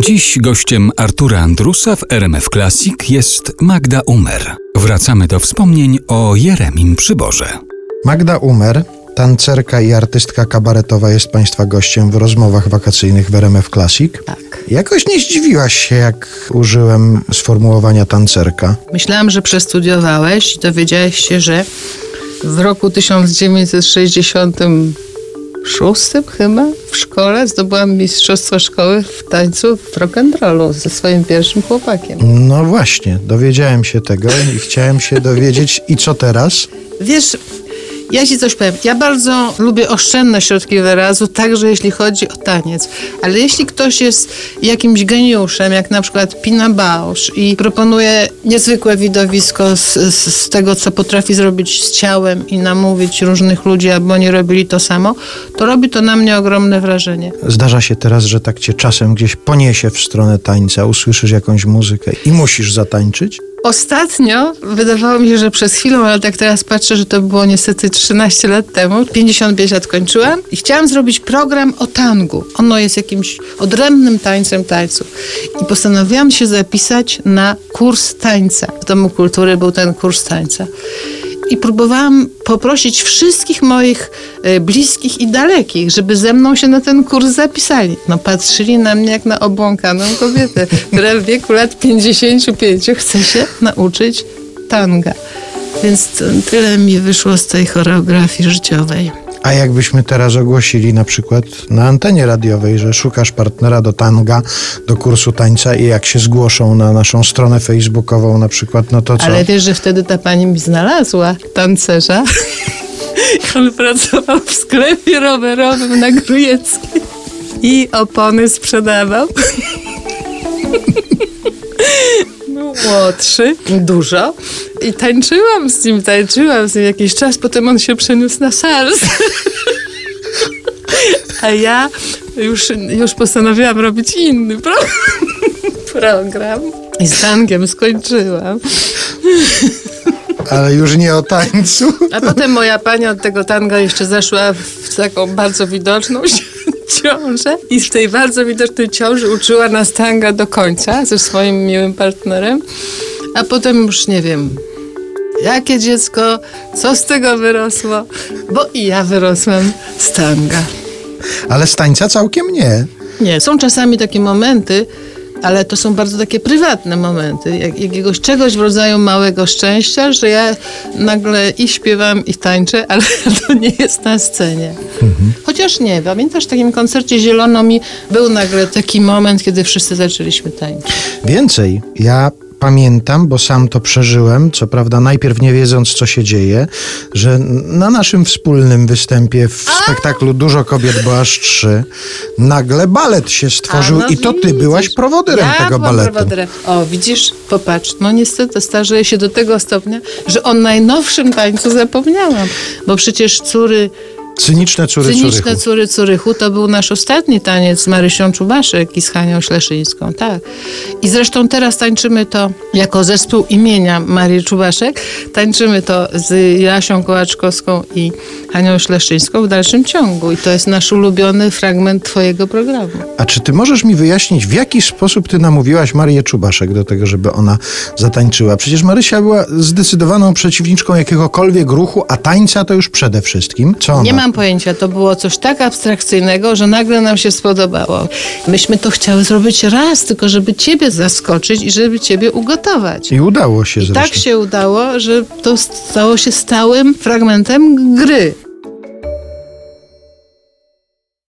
Dziś gościem Artura Andrusa w RMF Classic jest Magda Umer. Wracamy do wspomnień o Jeremim Przyborze. Magda Umer, tancerka i artystka kabaretowa jest Państwa gościem w rozmowach wakacyjnych w RMF Classic. Tak. Jakoś nie zdziwiłaś się, jak użyłem sformułowania tancerka. Myślałam, że przestudiowałeś i dowiedziałeś się, że w roku 1966 chyba w szkole zdobyłam mistrzostwo szkoły w tańcu w rock'n'rollu ze swoim pierwszym chłopakiem. No właśnie, dowiedziałem się tego i chciałem się dowiedzieć, i co teraz? Wiesz, ja ci coś powiem. Ja bardzo lubię oszczędne środki wyrazu, także jeśli chodzi o taniec. Ale jeśli ktoś jest jakimś geniuszem, jak na przykład Pina Bausch i proponuje niezwykłe widowisko z, z, z tego, co potrafi zrobić z ciałem i namówić różnych ludzi, aby oni robili to samo, to robi to na mnie ogromne wrażenie. Zdarza się teraz, że tak cię czasem gdzieś poniesie w stronę tańca, usłyszysz jakąś muzykę i musisz zatańczyć? Ostatnio wydawało mi się, że przez chwilę, ale tak teraz patrzę, że to było niestety 13 lat temu. 55 lat kończyłam i chciałam zrobić program o tangu. Ono jest jakimś odrębnym tańcem tańców. I postanowiłam się zapisać na kurs tańca. W Domu Kultury był ten kurs tańca. I próbowałam poprosić wszystkich moich e, bliskich i dalekich, żeby ze mną się na ten kurs zapisali. No patrzyli na mnie jak na obłąkaną kobietę, która w wieku lat 55 chce się nauczyć tanga. Więc tyle mi wyszło z tej choreografii życiowej. A jakbyśmy teraz ogłosili na przykład na antenie radiowej, że szukasz partnera do tanga, do kursu tańca i jak się zgłoszą na naszą stronę facebookową na przykład, no to co? Ale wiesz, że wtedy ta pani mi znalazła tancerza. On pracował w sklepie rowerowym na Grujeckiej i opony sprzedawał. Był młodszy, dużo. I tańczyłam z nim, tańczyłam z nim jakiś czas, potem on się przeniósł na SARS. A ja już, już postanowiłam robić inny pro program. I z tangiem skończyłam. Ale już nie o tańcu. A potem moja pani od tego tanga jeszcze zaszła w taką bardzo widoczną ciążę i w tej bardzo widocznej ciąży uczyła nas tanga do końca ze swoim miłym partnerem. A potem już nie wiem, jakie dziecko, co z tego wyrosło, bo i ja wyrosłam z tanga. Ale z tańca całkiem nie. Nie, są czasami takie momenty, ale to są bardzo takie prywatne momenty, jak, jakiegoś czegoś w rodzaju małego szczęścia, że ja nagle i śpiewam, i tańczę, ale to nie jest na scenie. Chociaż nie, pamiętasz w takim koncercie Zielono mi był nagle taki moment, kiedy wszyscy zaczęliśmy tańczyć. Więcej, ja pamiętam, bo sam to przeżyłem, co prawda najpierw nie wiedząc, co się dzieje, że na naszym wspólnym występie w spektaklu Dużo kobiet, bo aż trzy, nagle balet się stworzył A, no i to ty byłaś prowodyrem ja tego baletu. prowodyrem. O, widzisz, popatrz, no niestety starzeję się do tego stopnia, że o najnowszym tańcu zapomniałam, bo przecież córy Cyniczne córy Cyniczne Curychu. córy Curychu to był nasz ostatni taniec z Marysią Czubaszek i z Hanią Śleszyńską, tak. I zresztą teraz tańczymy to jako zespół imienia Marii Czubaszek. Tańczymy to z Jasią Kołaczkowską i Hanią Śleszyńską w dalszym ciągu. I to jest nasz ulubiony fragment twojego programu. A czy ty możesz mi wyjaśnić, w jaki sposób ty namówiłaś Marię Czubaszek do tego, żeby ona zatańczyła? Przecież Marysia była zdecydowaną przeciwniczką jakiegokolwiek ruchu, a tańca to już przede wszystkim. Co ona? Nie mam pojęcia, to było coś tak abstrakcyjnego, że nagle nam się spodobało. Myśmy to chciały zrobić raz, tylko żeby ciebie zaskoczyć i żeby ciebie ugotować. I udało się I zresztą. tak się udało, że to stało się stałym fragmentem gry.